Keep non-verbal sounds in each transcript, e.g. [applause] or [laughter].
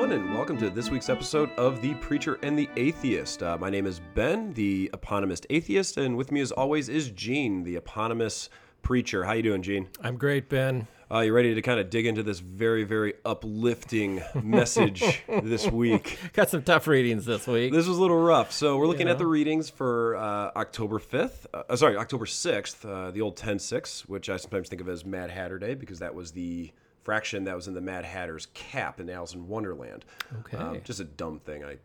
everyone, and welcome to this week's episode of The Preacher and the Atheist. Uh, my name is Ben, the eponymous atheist, and with me, as always, is Gene, the eponymous preacher. How you doing, Gene? I'm great, Ben. Uh, you ready to kind of dig into this very, very uplifting [laughs] message this week? [laughs] Got some tough readings this week. This was a little rough. So we're looking at the readings for uh, October 5th. Uh, sorry, October 6th, uh, the old 10-6, which I sometimes think of as Mad Hatter Day because that was the fraction that was in the Mad Hatter's cap in Alice in Wonderland. Okay. Um, just a dumb thing I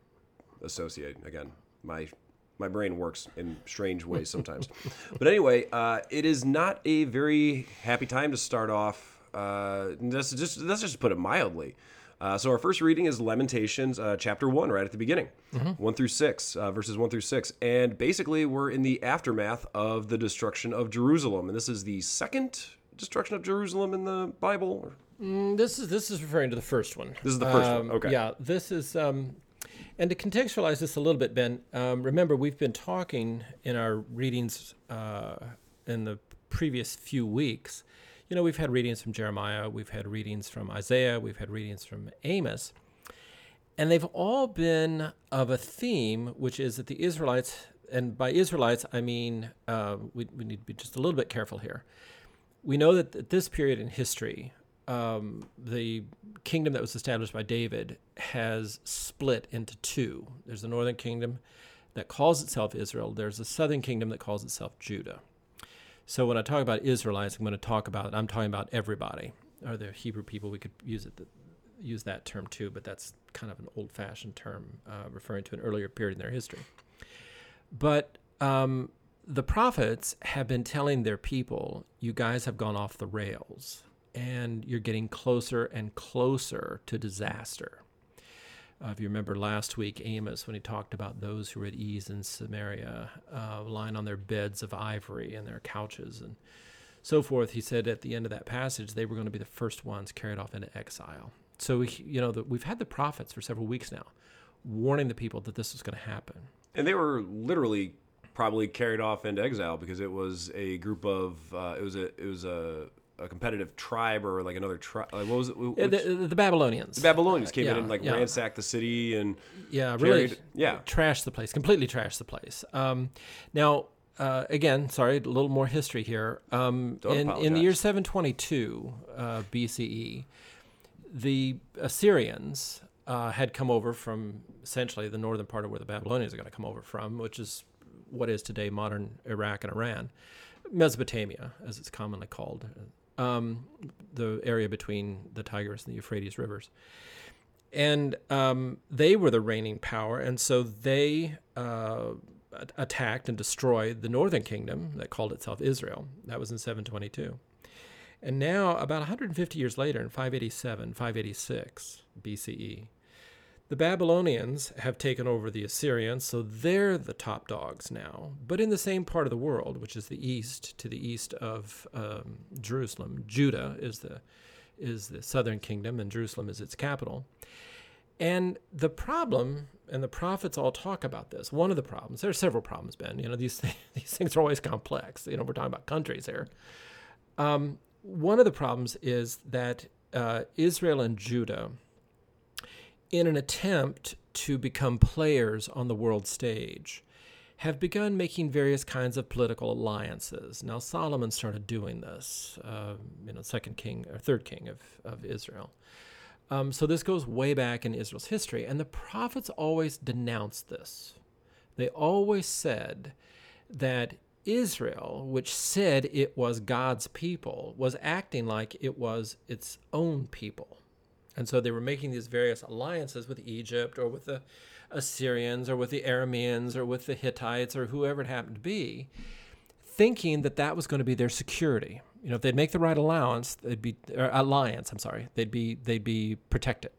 associate. Again, my my brain works in strange ways sometimes. [laughs] but anyway, uh, it is not a very happy time to start off. Uh, let's just let's just put it mildly. Uh, so our first reading is Lamentations, uh, chapter one, right at the beginning, one through six, uh, verses one through six, and basically we're in the aftermath of the destruction of Jerusalem, and this is the second destruction of Jerusalem in the Bible. Mm, this is this is referring to the first one. This is the first one, Um, okay. Yeah, this is. Um, and to contextualize this a little bit, Ben, um, remember we've been talking in our readings uh, in the previous few weeks. You know, we've had readings from Jeremiah, we've had readings from Isaiah, we've had readings from Amos, and they've all been of a theme, which is that the Israelites, and by Israelites I mean uh, we, we need to be just a little bit careful here. We know that at this period in history, um, the kingdom that was established by David has split into two. There's the northern kingdom that calls itself Israel. There's a southern kingdom that calls itself Judah. So when I talk about Israelites, I'm going to talk about I'm talking about everybody, or the Hebrew people. We could use it use that term too, but that's kind of an old-fashioned term uh, referring to an earlier period in their history. But um, the prophets have been telling their people, you guys have gone off the rails and you're getting closer and closer to disaster. Uh, if you remember last week, Amos, when he talked about those who were at ease in Samaria, uh, lying on their beds of ivory and their couches and so forth, he said at the end of that passage, they were going to be the first ones carried off into exile. So, we, you know, the, we've had the prophets for several weeks now warning the people that this was going to happen. And they were literally probably carried off into exile because it was a group of uh, it was a it was a, a competitive tribe or like another tribe. Like what was it? Uh, Which- The, the Babylonians. the Babylonians came in yeah, and like yeah. ransacked the city and Yeah, really. yeah. Trashed the place, completely trashed the place. Um, now, uh, again, sorry, a little more history here. Um, in, in the year 722 uh, BCE, the Assyrians uh, had come over from essentially the northern part of where the Babylonians are going to come over from, which is what is today modern Iraq and Iran, Mesopotamia, as it's commonly called, um, the area between the Tigris and the Euphrates rivers and um, they were the reigning power, and so they uh, attacked and destroyed the northern kingdom that called itself Israel. That was in 722. And now, about 150 years later, in 587, 586 BCE, the Babylonians have taken over the Assyrians, so they're the top dogs now. But in the same part of the world, which is the east, to the east of um, Jerusalem, Judah is the is the southern kingdom, and Jerusalem is its capital. And the problem, and the prophets all talk about this. One of the problems, there are several problems, Ben. You know, these [laughs] these things are always complex. You know, we're talking about countries here. Um, one of the problems is that uh, Israel and Judah, in an attempt to become players on the world stage, have begun making various kinds of political alliances. Now Solomon started doing this, uh, you know, second king or third king of, of Israel. Um, so this goes way back in Israel's history, and the prophets always denounced this. They always said that Israel, which said it was God's people, was acting like it was its own people. And so they were making these various alliances with Egypt or with the Assyrians or with the Arameans or with the Hittites or whoever it happened to be, thinking that that was going to be their security. You know, if they'd make the right allowance, they'd be alliance. I'm sorry, they'd be they'd be protected.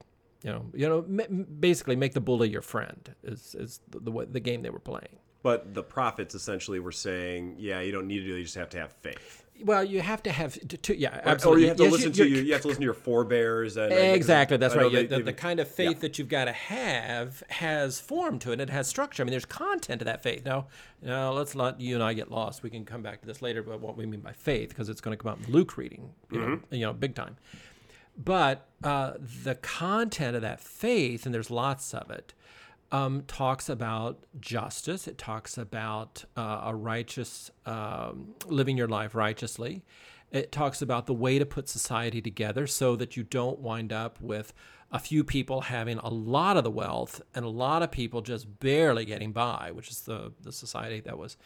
You know, you know, m- basically make the bully your friend is is the the, the game they were playing. But the prophets essentially were saying, yeah, you don't need to do it. You just have to have faith. Well, you have to have to, to yeah, absolutely. Or you have to Yes, listen to you're- you. You have to listen to your forebears. And Exactly, that's right. They- the, they- the kind of faith yeah. that you've got to have has form to it. It has structure. I mean, there's content to that faith. Now, now let's not you and I get lost. We can come back to this later about what we mean by faith because it's going to come out in Luke reading, you know, Mm-hmm. you know, big time. But uh, the content of that faith, and there's lots of it, um, talks about justice. It talks about uh, a righteous, um, living your life righteously. It talks about the way to put society together so that you don't wind up with a few people having a lot of the wealth and a lot of people just barely getting by, which is the, the society that was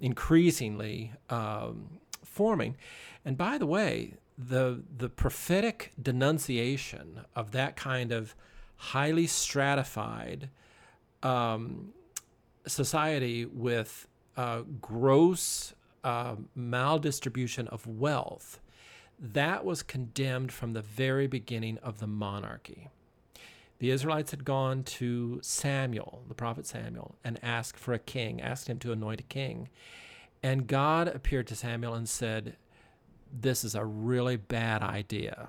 increasingly um, forming. And by the way, the the prophetic denunciation of that kind of highly stratified um, society with uh, gross uh, maldistribution of wealth, that was condemned from the very beginning of the monarchy. The Israelites had gone to Samuel, the prophet Samuel, and asked for a king, asked him to anoint a king. And God appeared to Samuel and said, This is a really bad idea.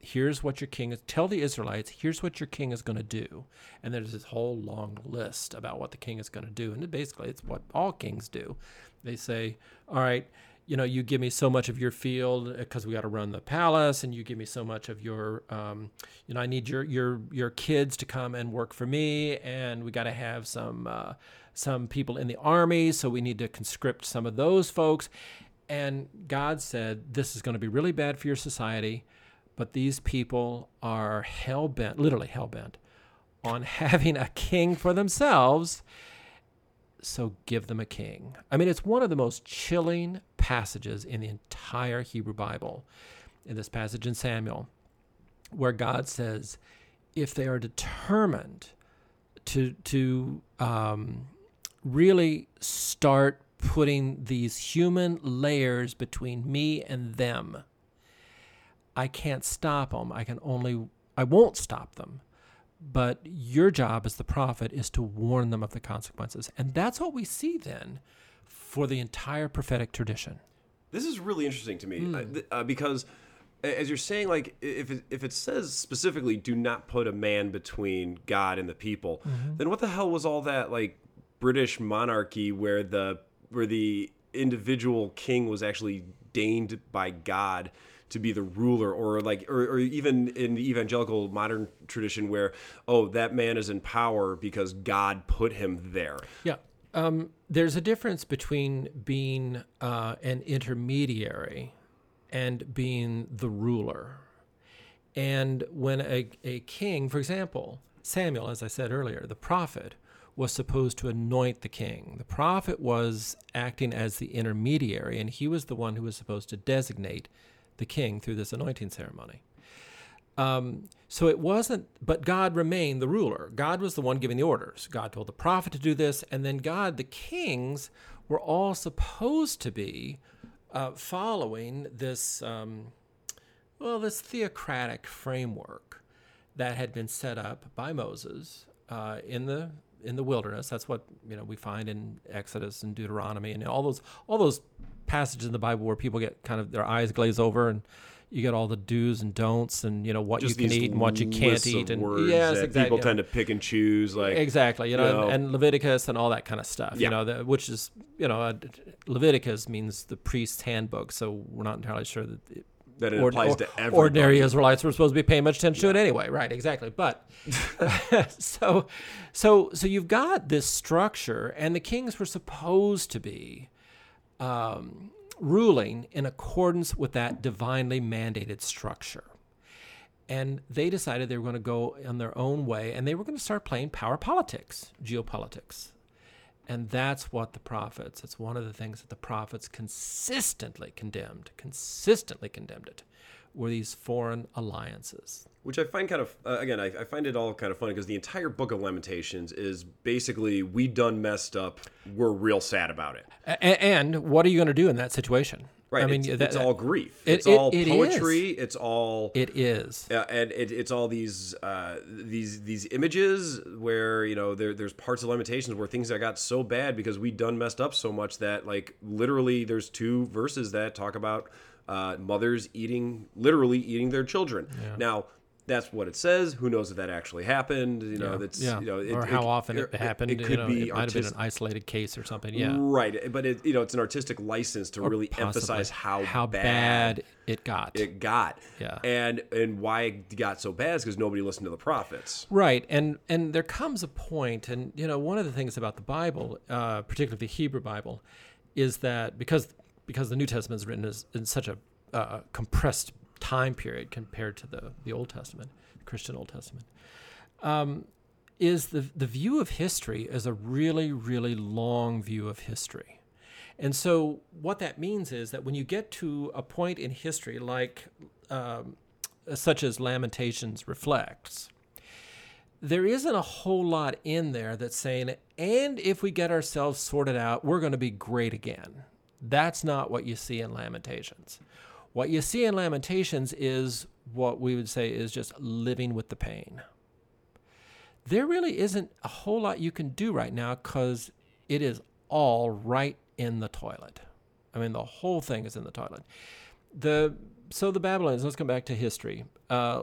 Here's what your king is. Tell the Israelites, here's what your king is going to do. And there's this whole long list about what the king is going to do. And basically, it's what all kings do. They say, All right, you know, you give me so much of your field because we got to run the palace, and you give me so much of your, um, you know, I need your your your kids to come and work for me, and we got to have some uh, some people in the army, so we need to conscript some of those folks. And God said, this is going to be really bad for your society, but these people are hell bent, literally hell bent, on [laughs] having a king for themselves so give them a king. I mean, it's one of the most chilling passages in the entire Hebrew Bible, in this passage in Samuel, where God says, if they are determined to to um, really start putting these human layers between me and them, I can't stop them. I can only I won't stop them but your job as the prophet is to warn them of the consequences. And that's what we see then for the entire prophetic tradition. This is really interesting to me mm. uh, because, as you're saying, like if it, if it says specifically, "Do not put a man between God and the people," mm-hmm. then what the hell was all that like British monarchy where the where the individual king was actually deigned by God to be the ruler or like or, or even in the evangelical modern tradition where oh that man is in power because god put him there. Yeah. Um, there's a difference between being uh, an intermediary and being the ruler. And when a, a king for example samuel as i said earlier the prophet was supposed to anoint the king. The prophet was acting as the intermediary, and he was the one who was supposed to designate the king through this anointing ceremony. Um, so it wasn't, but God remained the ruler. God was the one giving the orders. God told the prophet to do this, and then God, the kings, were all supposed to be uh, following this, um, well, this theocratic framework that had been set up by Moses uh, in the in the wilderness. That's what you know we find in Exodus and Deuteronomy and all those all those passages in the Bible where people get kind of their eyes glaze over and you get all the do's and don'ts and you know what Just you can eat and what you can't eat and yes, exactly. People tend to pick and choose like exactly, you know, you know and, and, Leviticus and all that kind of stuff. Yeah. You know, the, which is you know, uh, Leviticus means the priest's handbook, so we're not entirely sure that. It, that it applies to everybody. Ordinary Israelites were supposed to be paying much attention yeah. to it anyway, right? Exactly. But [laughs] [laughs] so, so, so you've got this structure, and the kings were supposed to be um, ruling in accordance with that divinely mandated structure. And they decided they were going to go in their own way and they were going to start playing power politics, geopolitics. And that's what the prophets, it's one of the things that the prophets consistently condemned, consistently condemned it, were these foreign alliances? Which I find kind of uh, again I, I, find it all kind of funny because the entire book of Lamentations is basically we done messed up. We're real sad about it. And, and what are you going to do in that situation? Right I mean it's, that, it's all grief. It, it's it, all poetry. it's all it is. Uh, and it, it's all these uh, these these images where you know there, there's parts of Lamentations where things that got so bad because we done messed up so much that like literally there's two verses that talk about uh, mothers eating literally eating their children yeah. now that's what it says. Who knows if that actually happened? You know, yeah, that's yeah. you know, it, or how it, often it, it- happened. It you could know, be it might have been an isolated case or something. Yeah, right, but it, you know, it's an artistic license to really emphasize how how bad, bad it got. it got. Yeah. and and why it got so bad is because nobody listened to the prophets. Right, and and there comes a point, and you know, one of the things about the Bible, uh, particularly the Hebrew Bible, is that because because the New Testament is written as, in such a uh, compressed time period compared to the the Old Testament, the Christian Old Testament, um, is the the view of history as a really really long view of history. And so, what that means is that when you get to a point in history, like um, such as Lamentations reflects, there isn't a whole lot in there that's saying, and if we get ourselves sorted out, we're going to be great again. That's not what you see in Lamentations. What you see in Lamentations is what we would say is just living with the pain. There really isn't a whole lot you can do right now because it is all right in the toilet. I mean, the whole thing is in the toilet. The so the Babylonians. Let's come back to history. Uh,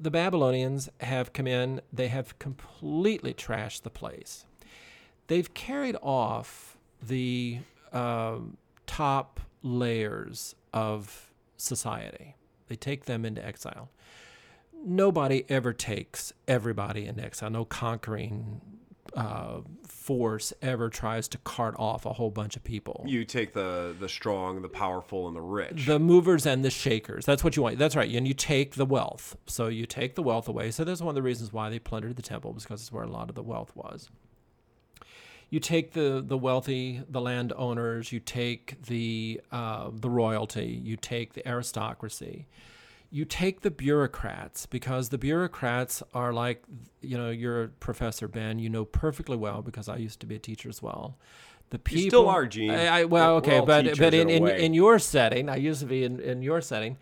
the Babylonians have come in. They have completely trashed the place. They've carried off the um, top layers of society. They take them into exile. Nobody ever takes everybody into exile. No conquering uh, force ever tries to cart off a whole bunch of people. You take the the strong, the powerful, and the rich. The movers and the shakers. That's what you want. That's right. And you take the wealth. So you take the wealth away. So that's one of the reasons why they plundered the temple, because it's where a lot of the wealth was. You take the, the wealthy, the landowners. You take the uh, the royalty. You take the aristocracy. You take the bureaucrats because the bureaucrats are like, you know, you're a professor Ben. You know perfectly well because I used to be a teacher as well. The people You still are, Gene. I, I, well, okay, but but in, in in, in your setting, I used to be in, in your setting.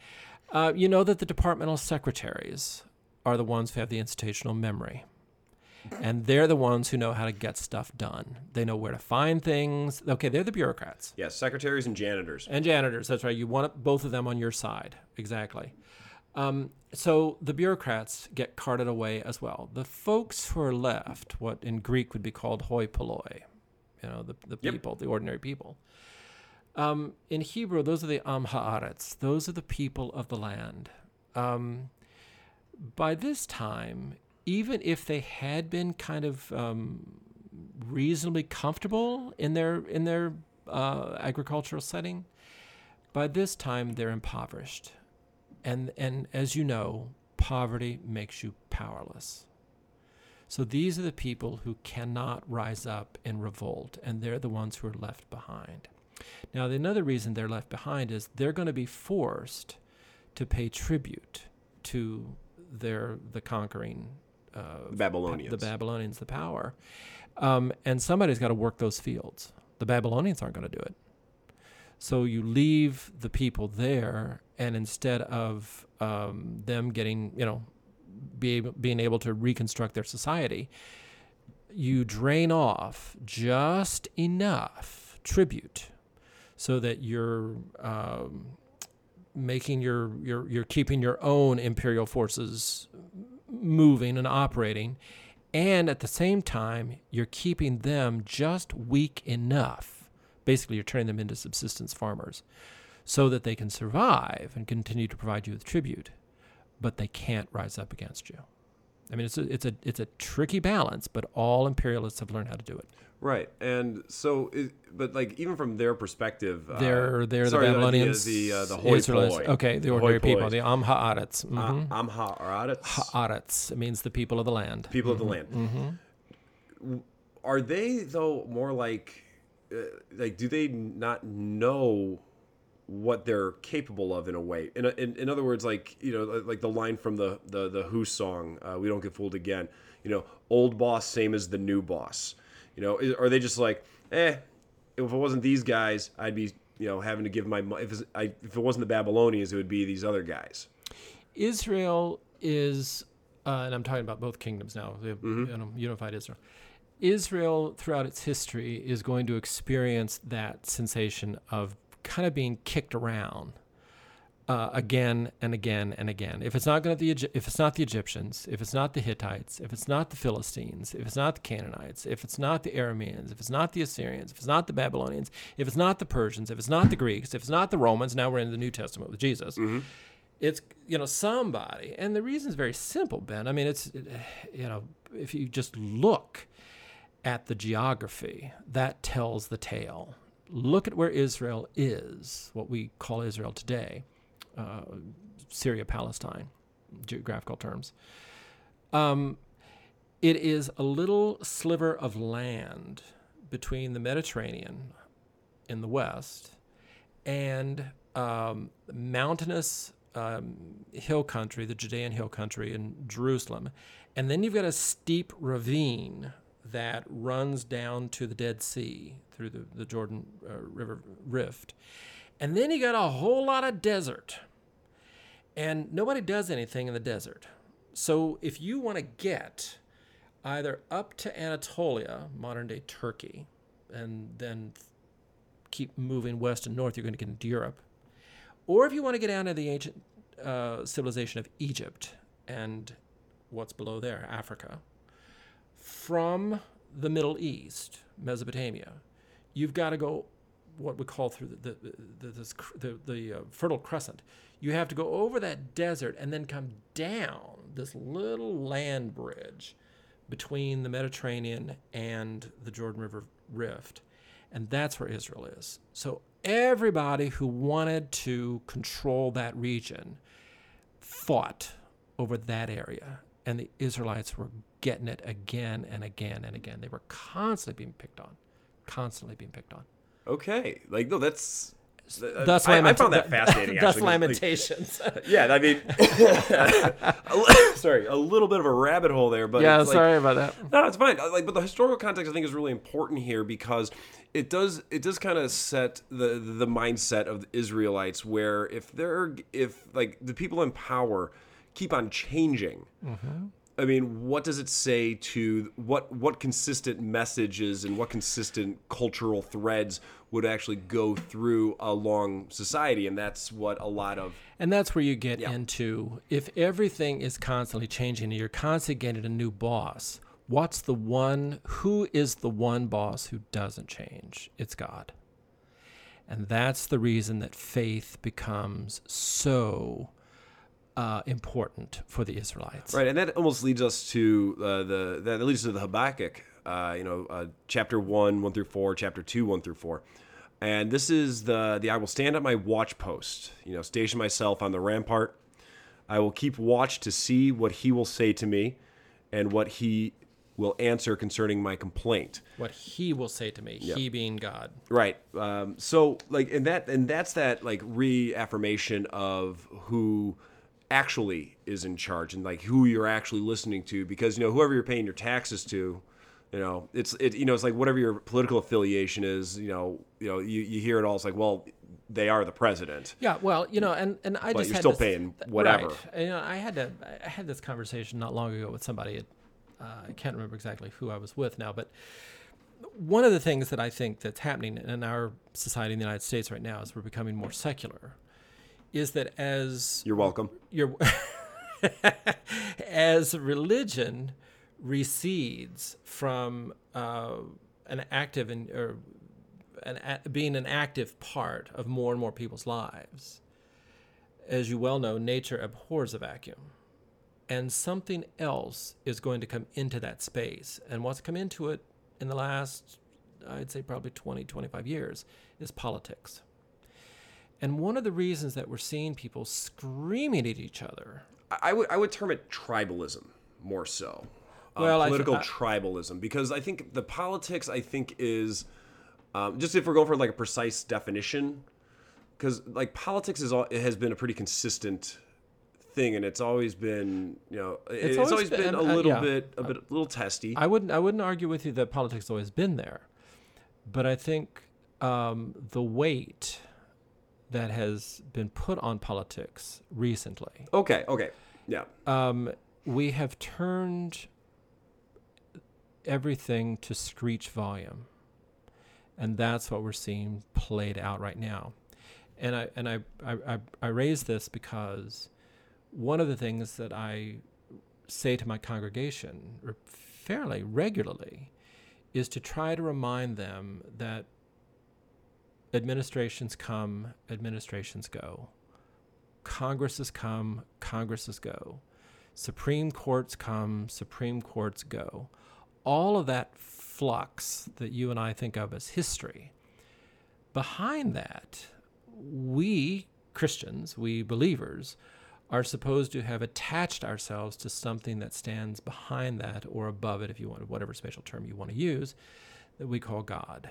Uh, you know that the departmental secretaries are the ones who have the institutional memory. And they're the ones who know how to get stuff done. They know where to find things. Okay, they're the bureaucrats yes, secretaries and janitors. and janitors. That's right. You want both of them on your side. Exactly. Um, so the bureaucrats get carted away as well. The folks who are left, what in Greek would be called hoi polloi, you know, the, the Yep. people, the ordinary people. Um, in Hebrew, those are the am haaretz. Those are the people of the land. Um, by this time, even if they had been kind of um, reasonably comfortable in their in their uh, agricultural setting, by this time they're impoverished, and and as you know, poverty makes you powerless. So these are the people who cannot rise up in revolt, and they're the ones who are left behind. Now, another reason they're left behind is they're going to be forced to pay tribute to their the conquering uh, The Babylonians. the Babylonians, the power, um, and somebody's got to work those fields. The Babylonians aren't going to do it. So you leave the people there, and instead of um, them getting, you know, be able, being able to reconstruct their society, you drain off just enough tribute so that you're um, making your, your you're keeping your own imperial forces moving and operating and at the same time you're keeping them just weak enough basically you're turning them into subsistence farmers so that they can survive and continue to provide you with tribute but they can't rise up against you i mean it's a it's a it's a tricky balance but all imperialists have learned how to do it Right, and so, it, but like even from their perspective, uh, they're they're sorry, the Babylonians, the uh, the, uh, the hoi polloi. Okay, the hoi ordinary people, the Am Haaretz. Uh, Mhm. Amharites, Haaretz. It means the people of the land. people of the land. Mm-hmm. Are they though more like, uh, like, do they not know what they're capable of in a way? In, in, in other words, like you know, like the line from the the the Who song, uh, "We don't get fooled again." You know, old boss same as the new boss. You know, is, are they just like, eh? If it wasn't these guys, I'd be you know having to give my if I, if it wasn't the Babylonians, it would be these other guys. Israel is, uh, and I'm talking about both kingdoms now, the know, unified Israel. Israel, throughout its history, is going to experience that sensation of kind of being kicked around uh, again and again and again. If it's not going to the if it's not the Egyptians, if it's not the Hittites, if it's not the Philistines, if it's not the Canaanites, if it's not the Arameans, if it's not the Assyrians, if it's not the Babylonians, if it's not the Persians, if it's not the Greeks, if it's not the Romans, now we're in the New Testament with Jesus. It's you know somebody, and the reason is very simple, Ben. I mean, it's you know if you just look at the geography, that tells the tale. Look at where Israel is, what we call Israel today, uh, Syria, Palestine, geographical terms. Um, it is a little sliver of land between the Mediterranean in the west and um, mountainous um, hill country, the Judean hill country in Jerusalem. And then you've got a steep ravine that runs down to the Dead Sea through the, the Jordan uh, River Rift. And then you got a whole lot of desert. And nobody does anything in the desert. So if you want to get either up to Anatolia, modern day Turkey, and then keep moving west and north, you're going to get into Europe. Or if you want to get down to the ancient uh, civilization of Egypt and what's below there, Africa, from the Middle East, Mesopotamia, you've got to go what we call through the the the, the, the uh, Fertile Crescent. You have to go over that desert and then come down this little land bridge between the Mediterranean and the Jordan River Rift. And that's where Israel is. So everybody who wanted to control that region fought over that area. And the Israelites were getting it again and again and again. They were constantly being picked on, constantly being picked on. Okay, like no, that's. Thus, I, I lament- found that fascinating. [laughs] Thus, actually. Like, lamentations. [laughs] yeah, I mean, [laughs] sorry, a little bit of a rabbit hole there, but yeah, it's like- sorry about that. No, it's fine. Uh, like, but the historical context I think is really important here because it does it does kind of set the the mindset of the Israelites where if they're if like the people in power keep on changing. Mm-hmm. I mean, what does it say to what what consistent messages and what consistent cultural threads would actually go through along society? And that's what a lot of And that's where you get Yeah. into if everything is constantly changing and you're constantly getting a new boss, what's the one, who is the one boss who doesn't change? It's God. And that's the reason that faith becomes so uh, important for the Israelites. Right, and that almost leads us to uh, the that leads to the Habakkuk, uh, you know, uh, chapter one, one through four, chapter two, one through four, and this is the the I will stand at my watch post, you know, station myself on the rampart. I will keep watch to see what he will say to me, and what he will answer concerning my complaint. What he will say to me, he being God. Right. Um, so like, and that and that's that like reaffirmation of who actually is in charge and like who you're actually listening to because you know whoever you're paying your taxes to you know it's it you know it's like whatever your political affiliation is you know you know you, you hear it all it's like well they are the president Yeah, well, you know, and and I But just you're still this- paying whatever. Right. You know, I had to I had this conversation not long ago with somebody. Uh, I can't remember exactly who I was with now, but one of the things that I think that's happening in our society in the United States right now is we're becoming more secular. Is that as you're welcome your [laughs] as religion recedes from uh, an active and or an a, being an active part of more and more people's lives. As you well know, nature abhors a vacuum. And something else is going to come into that space. And what's come into it in the last, I'd say probably 20, 25 years, is politics. And one of the reasons that we're seeing people screaming at each other I- would I would term it tribalism more so. Um, Well, political I- tribalism because I think the politics I think is um, just if we're going for like a precise definition because like politics is all it has been a pretty consistent thing and it's always been you know it- it's, always always, been- been, a uh, little yeah. bit a bit a little testy. I wouldn't I wouldn't argue with you that politics has always been there, but I think um, the weight that has been put on politics recently, okay, okay, yeah, um, we have turned everything to screech volume, and that's what we're seeing played out right now. And I and I I, I, I raise this because one of the things that I say to my congregation fairly regularly is to try to remind them that administrations come, administrations go. Congresses come, Congresses go. Supreme Courts come, Supreme Courts go. All of that flux that you and I think of as history, behind that, we Christians, we believers, are supposed to have attached ourselves to something that stands behind that or above it, if you want, whatever spatial term you want to use, that we call God.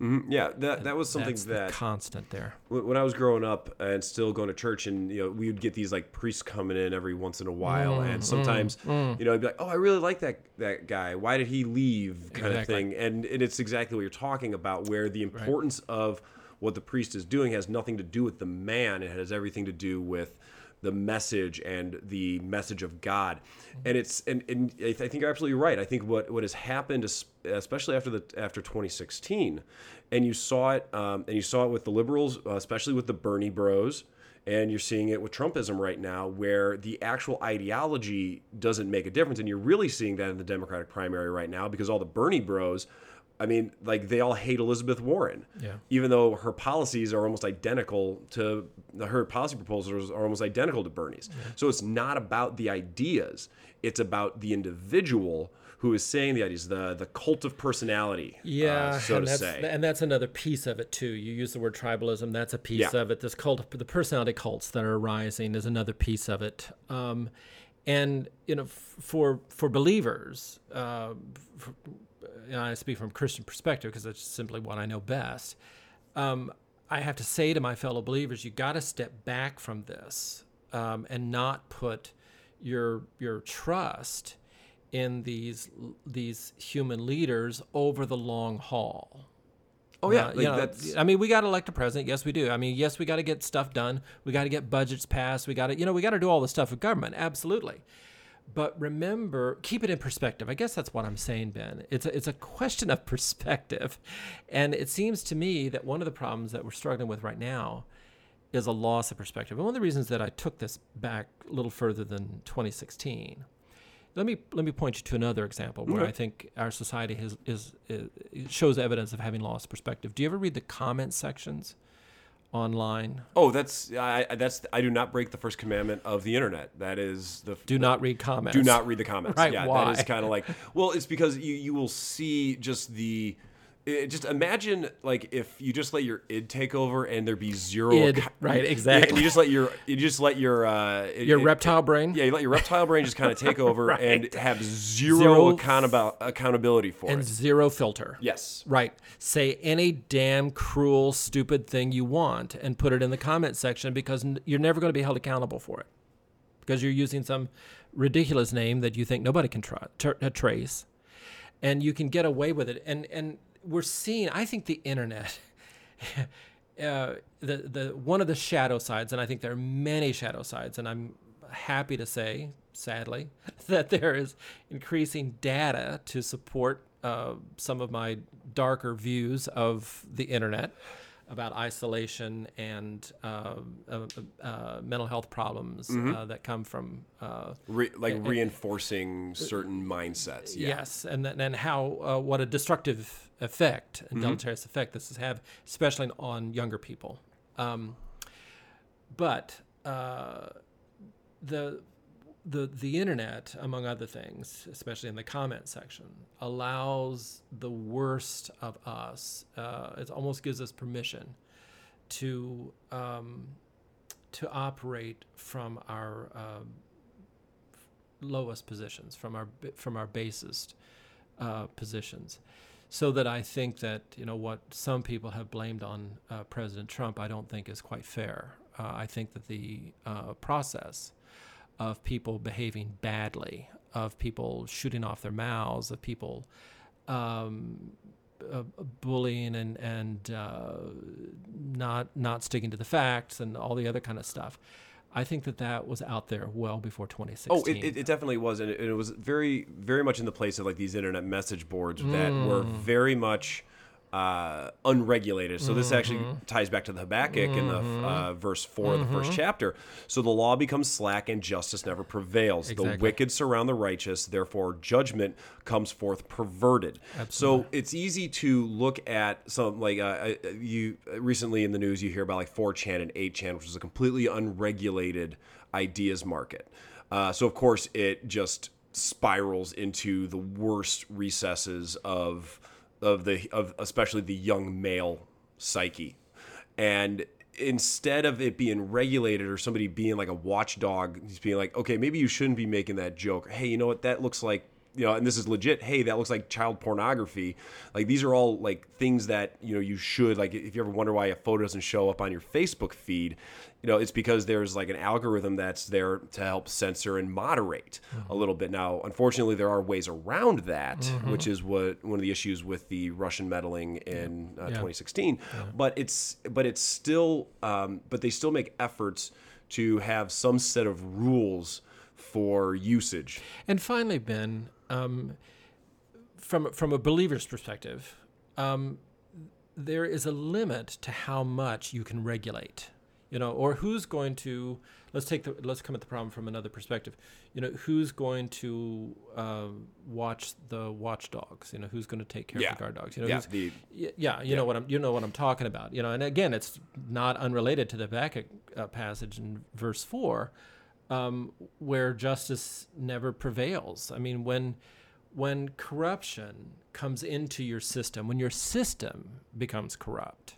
Mm-hmm. Yeah, that that was something That's that constant there. when I was growing up and still going to church, and you know, we would get these like priests coming in every once in a while, Mm, and sometimes, you know, I'd be like, "Oh, I really like that that guy. Why did he leave?" Kind of thing, and, and it's exactly what you're talking about, where the importance of what the priest is doing has nothing to do with the man; it has everything to do with the message and the message of God. And it's and, and I th- I think you're absolutely right. I think what what has happened, es- especially after the after 2016, and you saw it, um, and you saw it with the liberals, uh, especially with the Bernie Bros. And you're seeing it with Trumpism right now, where the actual ideology doesn't make a difference. And you're really seeing that in the Democratic primary right now because all the Bernie bros, I mean, like they all hate Elizabeth Warren Yeah. even though her policies are almost identical to her policy proposals are almost identical to Bernie's. So it's not about the ideas; it's about the individual who is saying the ideas, the the cult of personality, Yeah, uh, so and to that's, say. and that's another piece of it too. You use the word tribalism; that's a piece Yeah. of it. This cult, the personality cults that are arising, is another piece of it. Um, and you know, f- for for believers, uh, for, and I speak from a Christian perspective because that's simply what I know best. Um, I have to say to my fellow believers, you got to step back from this um, and not put your your trust in these these human leaders over the long haul. oh yeah, Uh, like know, that's I mean, we got to elect a president. Yes, we do. I mean, yes, we got to get stuff done. We got to get budgets passed. We got to, you know, we got to do all the stuff with government. Absolutely. But remember, keep it in perspective. I guess that's what I'm saying, Ben. It's a, it's a question of [laughs] perspective. And it seems to me that one of the problems that we're struggling with right now is a loss of perspective. And one of the reasons that I took this back a little further than 2016 let me let me point you to another example where Okay. I think our society has is, is shows evidence of having lost perspective. Do you ever read the comment sections online? oh that's I, that's I do not break the first commandment of the internet. That is the Do not read comments. do not read the comments. Right, Yeah, why? that is kind of like well, it's because you you will see just the. It, just imagine like if you just let your id take over and there be zero Id, acco- right, exactly. you just let your you just let your uh Your it- reptile brain yeah you let your reptile brain just kind of take [laughs] over and Right. have zero, Zero accountable accountability for it. and zero filter. yes Right. Say any damn cruel, stupid thing you want and put it in the comment section because you're never going to be held accountable for it. Because you're using some ridiculous name that you think nobody can tra- tra- uh, trace. And you can get away with it. And, and we're seeing, I think the internet, [laughs] uh, the, the, one of the shadow sides, and I think there are many shadow sides, and I'm happy to say, sadly, [laughs] that there is increasing data to support uh, some of my darker views of the internet about isolation and uh, uh, uh, mental health problems uh, that come from uh, Re- like reinforcing certain mindsets yeah. Yes, and then, and how uh, what a destructive effect and deleterious effect this is have, especially on younger people. Um, but uh, the the the internet, among other things, especially in the comment section, allows the worst of us. Uh, it almost gives us permission to um, to operate from our um lowest positions, from our from our basest uh, positions. So that I think that you know what some people have blamed on uh, President Trump, I don't think is quite fair. Uh, I think that the uh, process of people behaving badly, of people shooting off their mouths, of people um, uh, bullying and and uh, not not sticking to the facts and all the other kind of stuff. I think that that was out there well before 2016. Oh, it, it, it definitely was, and it, it was very, very much in the place of like these internet message boards that were Mm. very much uh, unregulated. So this actually ties back to the Habakkuk in the uh, verse 4 of the first chapter. So the law becomes slack and justice never prevails. The wicked surround the righteous, therefore judgment comes forth perverted. So it's easy to look at some like uh, uh, you recently in the news you hear about like 4chan and 8chan, which is a completely unregulated ideas market. Uh, so of course it just spirals into the worst recesses of of the of especially the young male psyche. And instead of it being regulated or somebody being like a watchdog he's being like okay maybe you shouldn't be making that joke. Hey you know what? That looks like you know and this is legit. Hey that looks like child pornography. Like these are all like things that you know you should like if you ever wonder why a photo doesn't show up on your facebook feed you know it's because there's like an algorithm that's there to help censor and moderate a little bit. Now unfortunately there are ways around that which is what one of the issues with the russian meddling in uh, 2016 but it's but it's still um, but they still make efforts to have some set of rules for usage. And finally, Ben, um, from from a believer's perspective, um, there is a limit to how much you can regulate. You know, or who's going to let's take the let's come at the problem from another perspective. You know, who's going to um, watch the watchdogs? You know, who's going to take care Yeah. of the guard dogs? You know, Yeah, the- yeah, you know what I'm you know what I'm talking about. You know, and again, it's not unrelated to the back uh, passage in verse four, um, where justice never prevails. I mean, when when corruption comes into your system, when your system becomes corrupt,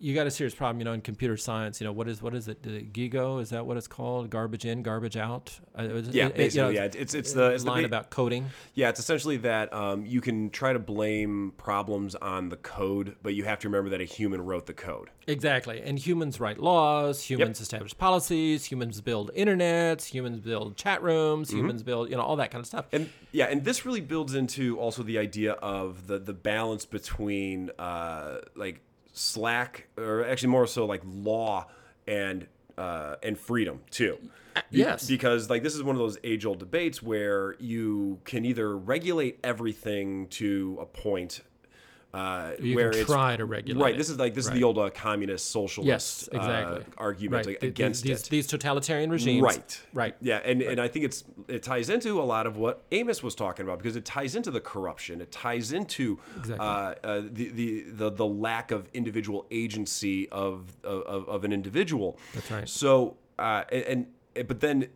you got a serious problem. You know, in computer science, you know what is what is it? The GIGO is that what it's called? Garbage in, garbage out. Uh, yeah it- basically you know, yeah it's it's the it's line ba- about coding. Yeah, it's essentially that um, you can try to blame problems on the code, but you have to remember that a human wrote the code. Exactly. And humans write laws, humans establish policies, humans build internets, humans build chat rooms, Mm-hmm. humans build, you know, all that kind of stuff. And yeah, and this really builds into also the idea of the the balance between uh, like slack, or actually more so like law and uh, and freedom too. Be- yes. because like this is one of those age old debates where you can either regulate everything to a point. Uh, You where can it's try to regulate right. it. This is like this is the old uh, communist socialist Yes, exactly. uh, argument Right. Against these. These totalitarian regimes. Right. Right. Yeah, and, and I think it's it ties into a lot of what Amos was talking about because it ties into the corruption. It ties into Exactly. uh, uh, the, the the the lack of individual agency of of, of an individual. That's right. So uh, and, and but then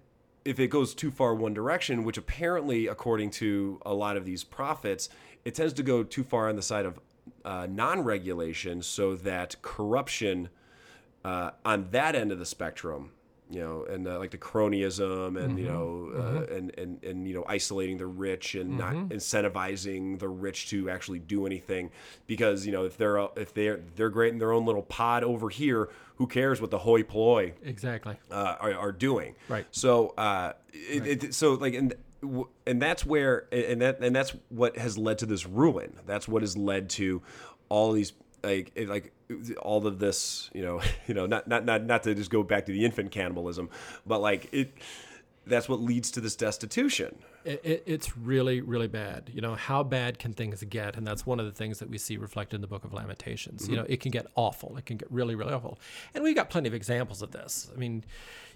if it goes too far one direction, which apparently according to a lot of these prophets, it tends to go too far on the side of uh, non-regulation, so that corruption uh, on that end of the spectrum, you know, and uh, like the cronyism and you know, uh, and and and you know, isolating the rich and not incentivizing the rich to actually do anything, because you know, if they're if they're they're great in their own little pod over here, who cares what the hoi polloi Exactly. uh, are, are doing. Right. So, uh, it, it, so like, and and that's where, and that and that's what has led to this ruin. That's what has led to all these like like all of this. You know, [laughs] you know, not not not not to just go back to the infant cannibalism, but like it. That's what leads to this destitution. It, it, it's really, really bad. You know, how bad can things get? And that's one of the things that we see reflected in the book of Lamentations. You mm-hmm. know, it can get awful. It can get really, really awful. And we've got plenty of examples of this. I mean,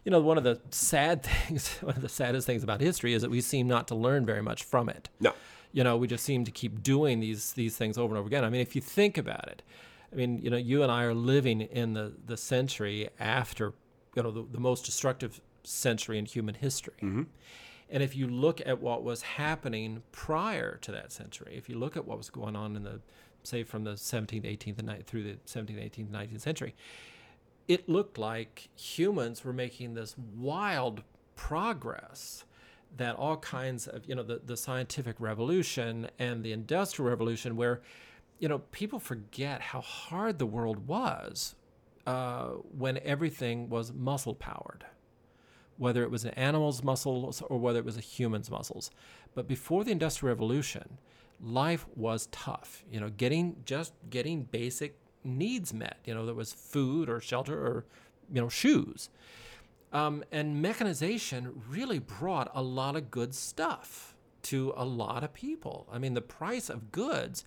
you know, one of the sad [laughs] things, one of the saddest things about history is that we seem not to learn very much from it. No. You know, we just seem to keep doing these these things over and over again. I mean, if you think about it, I mean, you know, you and I are living in the the century after, you know, the, the most destructive century in human history. And if you look at what was happening prior to that century, if you look at what was going on in the, say, from the 17th, 18th, and ni- through the 17th, 18th, 19th century, it looked like humans were making this wild progress that all kinds of, you know, the, the scientific revolution and the industrial revolution, where, you know, people forget how hard the world was uh, when everything was muscle powered whether it was an animal's muscles or whether it was a human's muscles. But before the Industrial Revolution, life was tough. You know, getting just getting basic needs met. You know, there was food or shelter or you know shoes. Um, and mechanization really brought a lot of good stuff to a lot of people. I mean, the price of goods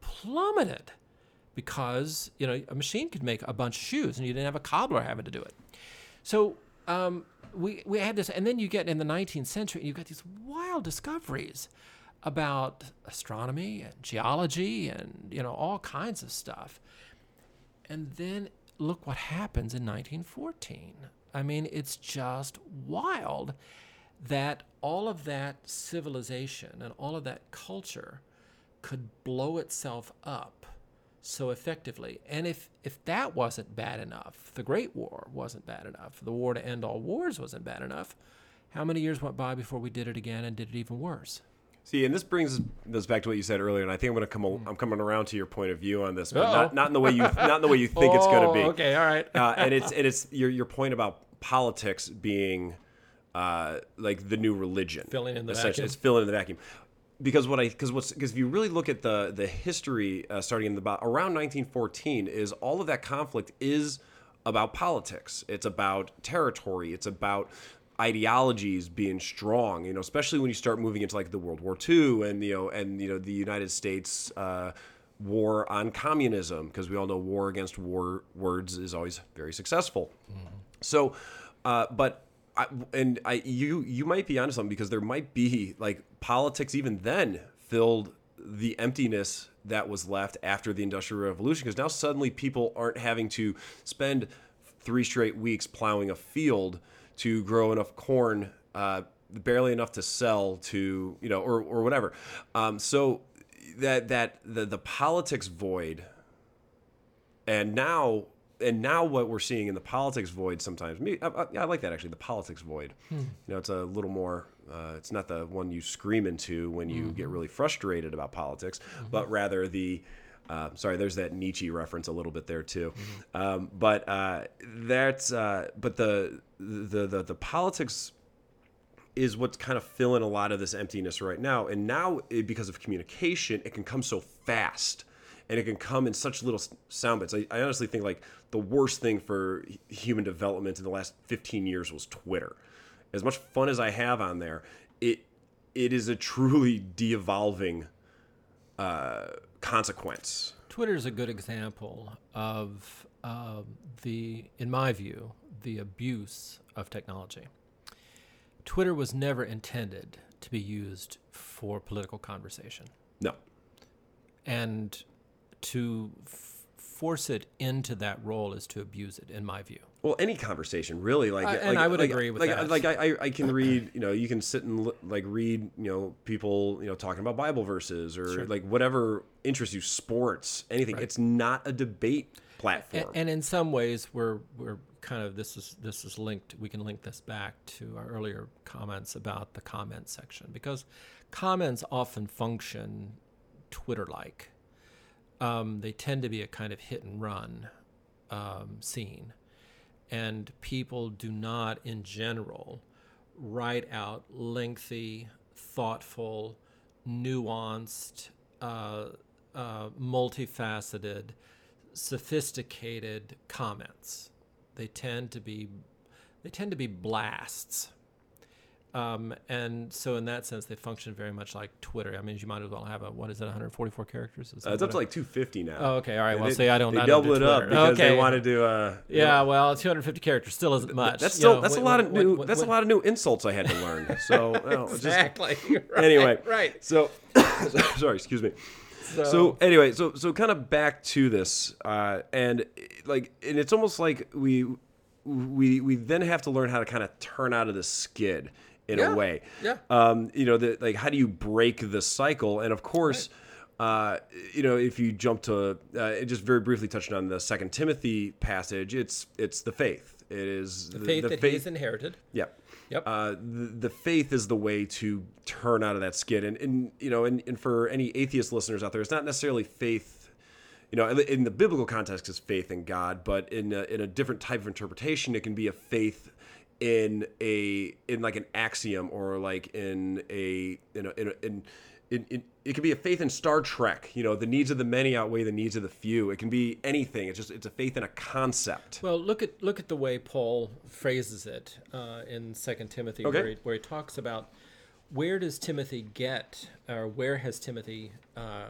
plummeted because you know a machine could make a bunch of shoes, and you didn't have a cobbler having to do it. So um, we we had this, and then you get in the 19th century, and you've got these wild discoveries about astronomy and geology and you know all kinds of stuff. And then look what happens in 1914. I mean, it's just wild that all of that civilization and all of that culture could blow itself up so effectively. And if if that wasn't bad enough, the Great War wasn't bad enough, the war to end all wars wasn't bad enough, how many years went by before we did it again and did it even worse? See, and this brings us back to what you said earlier, and I think I'm going to come. I'm coming around to your point of view on this, but Uh-oh. not, not in the way you not in the way you think it's going to be. [laughs] Oh, Okay, all right. uh, and it's and it's your your point about politics being uh, like the new religion, Filling in the vacuum. It's filling in the vacuum. Because what I because what's because if you really look at the the history uh, starting in the about around 1914 is all of that conflict is about politics. It's about territory. It's about ideologies being strong. You know, especially when you start moving into like the World War II and you know and you know the United States. Uh, war on communism because we all know war against war words is always very successful. So, uh, but I, and I you you might be onto something because there might be like politics even then filled the emptiness that was left after the industrial revolution because now suddenly people aren't having to spend three straight weeks plowing a field to grow enough corn uh, barely enough to sell to you know or, or whatever. Um, so that that the, the politics void and now and now what we're seeing in the politics void sometimes me I, I, I like that actually the politics void. You know it's a little more uh, it's not the one you scream into when you get really frustrated about politics but rather the uh, sorry, there's that Nietzsche reference a little bit there too, um, but uh, that's uh, but the, the the the politics is what's kind of filling a lot of this emptiness right now. And now, it, because of communication, it can come so fast and it can come in such little sound bits. I, I honestly think like the worst thing for human development in the last 15 years was Twitter. As much fun as I have on there, it it is a truly de-evolving uh, consequence. Twitter is a good example of um, the, in my view, the abuse of technology. Twitter was never intended to be used for political conversation, No, and to f- force it into that role is to abuse it, in my view. Well, any conversation, really. Like, I- and like- I would like- agree with like, that. Like, I, I- I can read. You know, you can sit and like read. You know, people. You know, talking about Bible verses or Sure. like whatever interests you, sports, anything. It's not a debate platform. And, and in some ways, we're we're kind of this is this is linked. We can link this back to our earlier comments about the comment section because comments often function Twitter-like. Um, they tend to be a kind of hit and run um, scene, and people do not, in general, write out lengthy, thoughtful, nuanced, uh, uh, multifaceted, sophisticated comments. They tend to be they tend to be blasts. Um, and so in that sense, they function very much like Twitter. I mean, you might as well have a what is it, 144 characters? Uh, it's up to like 250 now. Oh, okay, all right. And Well, they- see, I don't. They I don't do double it up because okay. they want to do. Uh, Yeah, know, well, 250 characters still isn't much. that's you still know, that's a when- lot of when- new. when- that's a lot of new insults I had to learn. [laughs] So well, just- Exactly. [laughs] Right, anyway, right. So, [coughs] [coughs] sorry, excuse me. So, anyway, so so kind of back to this, uh, and like, and it's almost like we we we then have to learn how to kind of turn out of the skid in Yeah, a way. yeah. Um, you know, the, like how do you break the cycle? And of course. Uh, you know, if you jump to uh, just very briefly touching on the Second Timothy passage, it's it's the faith. It is the faith that he's inherited. Yep. Yep. Uh, the, the faith is the way to turn out of that skid. And, and you know, and, and for any atheist listeners out there, it's not necessarily faith, you know, in the- biblical context, is faith in God, but in a, in a different type of interpretation, it can be a faith in a in like an axiom or like in a in a, in, a, in in, in, it can be a faith in Star Trek. You know, the needs of the many outweigh the needs of the few. It can be anything. It's just it's a faith in a concept. Well, look at look at the way Paul phrases it uh, in Second Timothy, Okay. where, he, where he talks about where does Timothy get, or where has Timothy uh,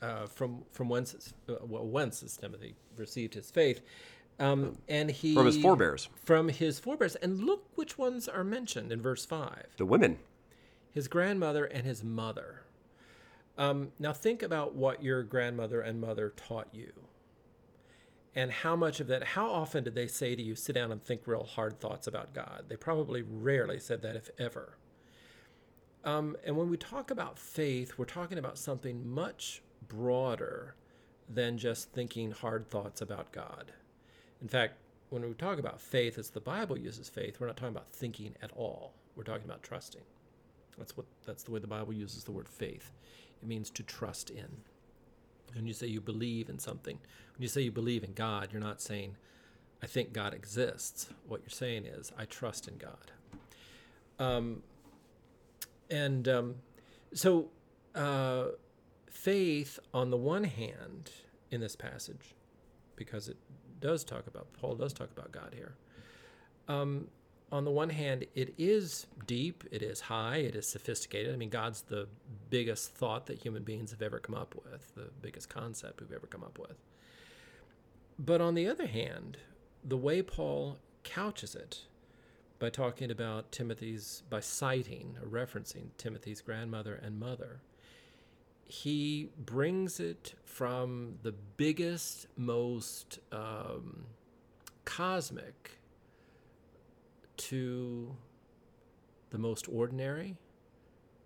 uh, from from whence uh, well, whence has Timothy received his faith, um, and he From his forebears, from his forebears. And look which ones are mentioned in verse five: the women. his grandmother and his mother. Um, now think about what your grandmother and mother taught you, and how much of that. How often did they say to you, "Sit down and think real hard thoughts about God"? They probably rarely said that, if ever. Um, and when we talk about faith, we're talking about something much broader than just thinking hard thoughts about God. In fact, when we talk about faith as the Bible uses faith, we're not talking about thinking at all. We're talking about trusting. That's what that's the way the Bible uses the word faith. It means to trust in. When you say you believe in something, when you say you believe in God, you're not saying, I think God exists. What you're saying is, I trust in God. Um, and um, so, uh, faith, on the one hand, in this passage, because it does talk about, Paul does talk about God here. Um, on the one hand, it is deep, it is high, it is sophisticated. I mean, God's the biggest thought that human beings have ever come up with, the biggest concept we've ever come up with. But on the other hand, the way Paul couches it, by talking about Timothy's, by citing or referencing Timothy's grandmother and mother, he brings it from the biggest, most um, cosmic to the most ordinary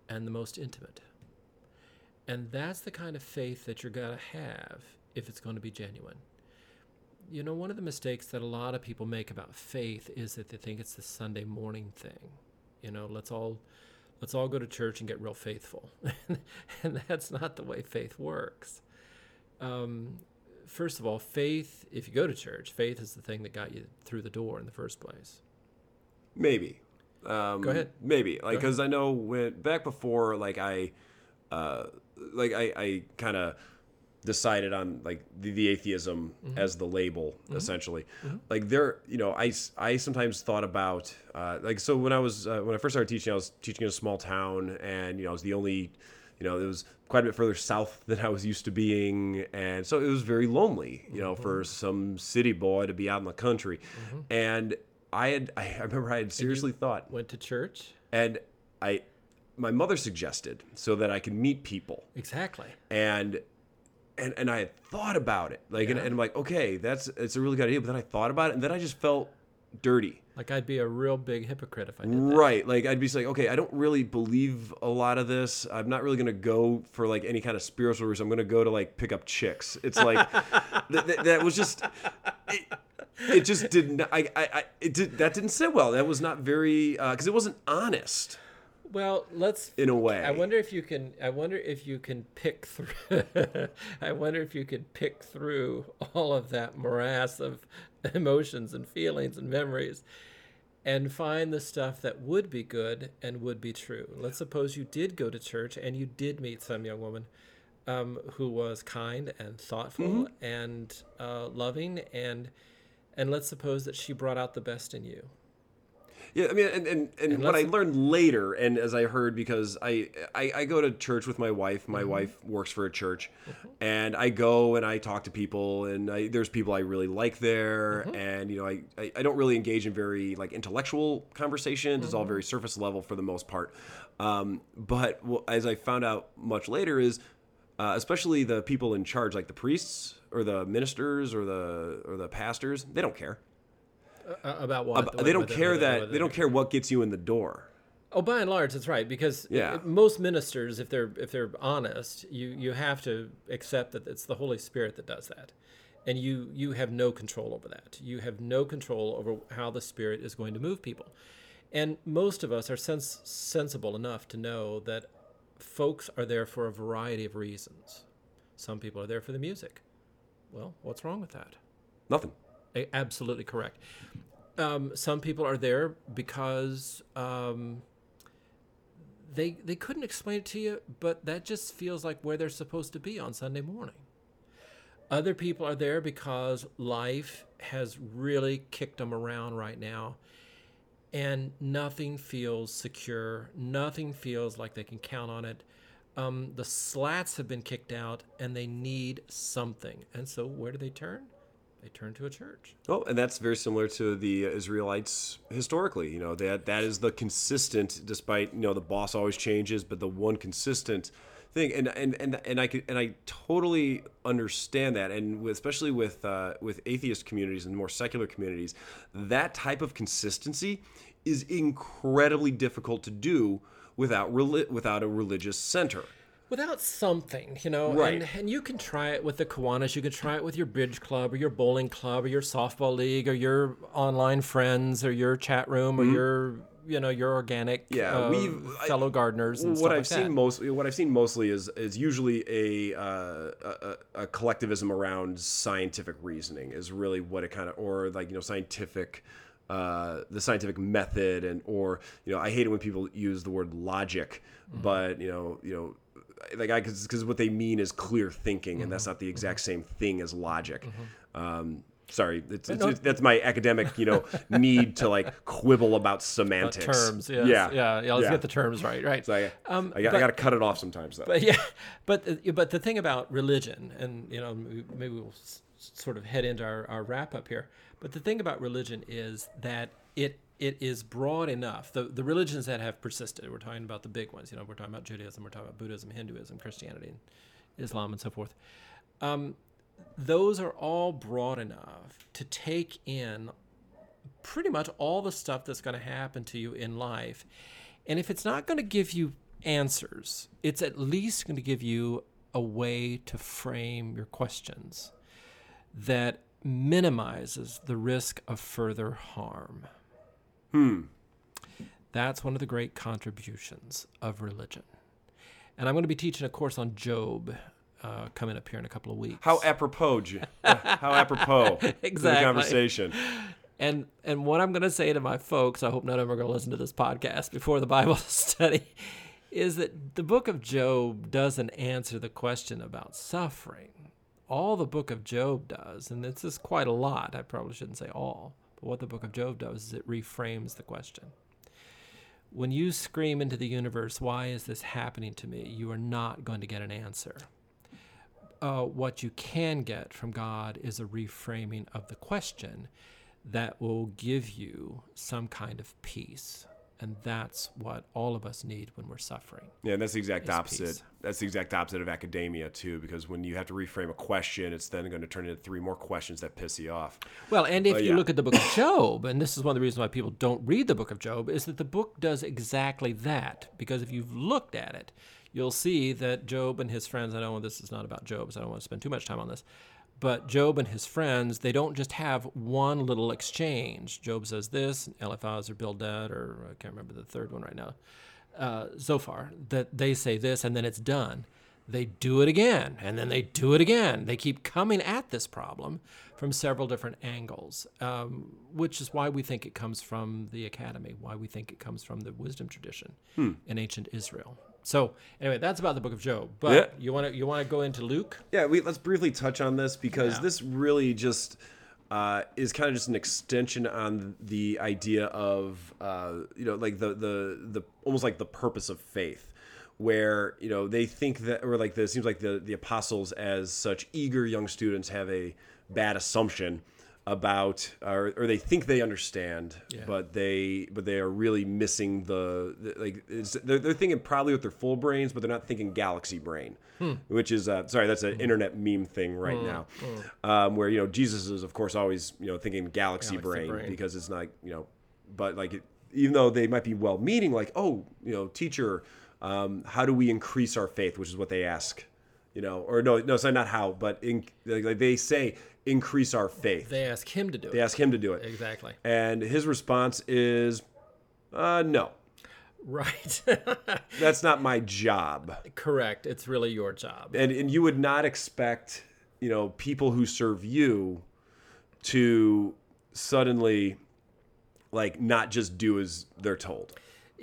and the most intimate. And that's the kind of faith that you're going to have if it's going to be genuine. You know, one of the mistakes that a lot of people make about faith is that they think it's the Sunday morning thing. You know, let's all let's all go to church and get real faithful. [laughs] and that's not the way faith works. Um, first of all, faith, if you go to church, faith is the thing that got you through the door in the first place. Maybe. Um, Go ahead. Maybe, like, because I know when back before, like I, uh, like I, I kind of decided on like the, the atheism mm-hmm. as the label mm-hmm. essentially. Mm-hmm. Like there, you know, i i sometimes thought about uh, like so when I was uh, when I first started teaching, I was teaching in a small town, and you know, I was the only. You know, it was quite a bit further south than I was used to being, and so it was very lonely. You know, for some city boy to be out in the country, and I had I remember I had seriously thought, Went to church? and I my mother suggested so that I could meet people, Exactly. and and and I had thought about it, like, and, Yeah. and I'm like, okay, that's it's a really good idea, but then I thought about it, and then I just felt dirty. Like I'd be a real big hypocrite if I did that. Right. Like I'd be like, okay, I don't really believe a lot of this. I'm not really gonna go for like any kind of spiritual reason. I'm gonna go to like pick up chicks. It's like [laughs] th- th- that was just it, it just didn't I, I, I it did that didn't sit well. That was not very uh, because it wasn't honest Well, let's in a way. I wonder if you can. I wonder if you can pick through. [laughs] I wonder if you can pick through all of that morass of [laughs] emotions and feelings and memories, and find the stuff that would be good and would be true. Let's suppose you did go to church and you did meet some young woman um, who was kind and thoughtful and uh, loving, and and let's suppose that she brought out the best in you. Yeah, I mean, and, and, and, what I learned later, and as I heard, because I, I, I go to church with my wife. Mm-hmm. My wife works for a church, and I go and I talk to people, and I, there's people I really like there, Mm-hmm. and you know, I, I, I don't really engage in very like intellectual conversations. It's all Mm-hmm. very surface level for the most part. Um, but well, as I found out much later, is uh, especially the people in charge, like the priests or the ministers or the or the pastors, they don't care. Uh, about what? Ab- they don't Whether- care whether- that whether they don't care what gets you in the door. Oh, by and large, that's right. Because Yeah. it- most ministers, if they're if they're honest, you you have to accept that it's the Holy Spirit that does that, and you you have no control over that. You have no control over how the Spirit is going to move people, and most of us are sens- sensible enough to know that folks are there for a variety of reasons. Some people are there for the music. Well, what's wrong with that? Nothing. Absolutely correct. Um, some people are there because um, they they couldn't explain it to you, but that just feels like where they're supposed to be on Sunday morning. Other people are there because life has really kicked them around right now, and nothing feels secure. Nothing feels like they can count on it. um, the slats have been kicked out and they need something. And so where do they turn? They turn to a church. Oh, and that's very similar to the Israelites historically. You know that that is the consistent, despite you know the boss always changes, but the one consistent thing. And and and, and I could and I totally understand that, and with, especially with uh, with atheist communities and more secular communities, that type of consistency is incredibly difficult to do without without a religious center. Without something, you know, Right. and, and you can try it with the Kiwanis, you can try it with your bridge club or your bowling club or your softball league or your online friends or your chat room or your, you know, your organic Mm-hmm. Yeah, uh, I- fellow gardeners and what stuff I've like seen that. mostly, what I've seen mostly is is usually a, uh, a a collectivism around scientific reasoning is really what it kind of or like you know scientific. Uh, the scientific method and or you know I hate it when people use the word logic, Mm-hmm. but you know you know like I because what they mean is clear thinking and Mm-hmm. that's not the exact same thing as logic. Um, sorry, it's, it's, it's- that's my academic you know [laughs] need to like quibble about semantics. terms, yes. yeah, yeah, yeah. Let's yeah. get the terms right, right? So I, Um, I, got, but- I got to cut it off sometimes, though. But yeah, [laughs] but but the thing about religion, and you know, maybe maybe we'll s- sort of head into our, our wrap up here. But the thing about religion is that it it is broad enough. The the religions that have persisted. We're talking about the big ones. You know, we're talking about Judaism, we're talking about Buddhism, Hinduism, Christianity, and Islam, and so forth. Um, those are all broad enough to take in pretty much all the stuff that's going to happen to you in life. And if it's not going to give you answers, it's at least going to give you a way to frame your questions that minimizes the risk of further harm. Hmm. That's one of the great contributions of religion. And I'm going to be teaching a course on Job uh, coming up here in a couple of weeks. How apropos, [laughs] how apropos to the [laughs] Exactly. conversation. And and what I'm going to say to my folks, I hope none of them are going to listen to this podcast before the Bible [laughs] study, is that the book of Job doesn't answer the question about suffering. All the book of Job does, and this is quite a lot. I probably shouldn't say all, what the book of Job does is it reframes the question. When you scream into the universe, why is this happening to me? You are not going to get an answer. Uh, what you can get from God is a reframing of the question that will give you some kind of peace. And that's what all of us need when we're suffering. Yeah, and that's the exact opposite. peace. That's the exact opposite of academia too, because when you have to reframe a question, it's then going to turn into three more questions that piss you off. Well, and if But you yeah. look at the book of Job, and this is one of the reasons why people don't read the book of Job, is that the book does exactly that. Because if you've looked at it, you'll see that Job and his friends, I know this is not about Job, so I don't want to spend too much time on this, but Job and his friends, they don't just have one little exchange. Job says this, Eliphaz or Bildad, or I can't remember the third one right now, uh, Zophar, that they say this and then it's done. They do it again and then they do it again. They keep coming at this problem from several different angles, um, which is why we think it comes from the academy, why we think it comes from the wisdom tradition in ancient Israel. So anyway, that's about the book of Job. But Yeah. you want to you want to go into Luke? Yeah, we, let's briefly touch on this because Yeah. this really just uh, is kind of just an extension on the idea of uh, you know like the the the almost like the purpose of faith, where you know they think that or like the, it seems like the the apostles as such eager young students have a bad assumption about or, or they think they understand Yeah. but they but they are really missing the, the like they're, they're thinking probably with their full brains but they're not thinking galaxy brain Hmm. which is uh, sorry that's an internet meme thing right now um, where you know jesus is of course always you know thinking galaxy, Galaxy brain, brain. because it's not you know but like it, even though they might be well meaning like oh you know teacher um, how do we increase our faith which is what they ask you know or no no sorry not how but in, like, like they say increase our faith They ask him to do it. they ask him to do it Exactly. and his response is, uh, no, Right. [laughs] that's not my job. Correct. It's really your job. And, and you would not expect, you know, people who serve you to suddenly, like, not just do as they're told.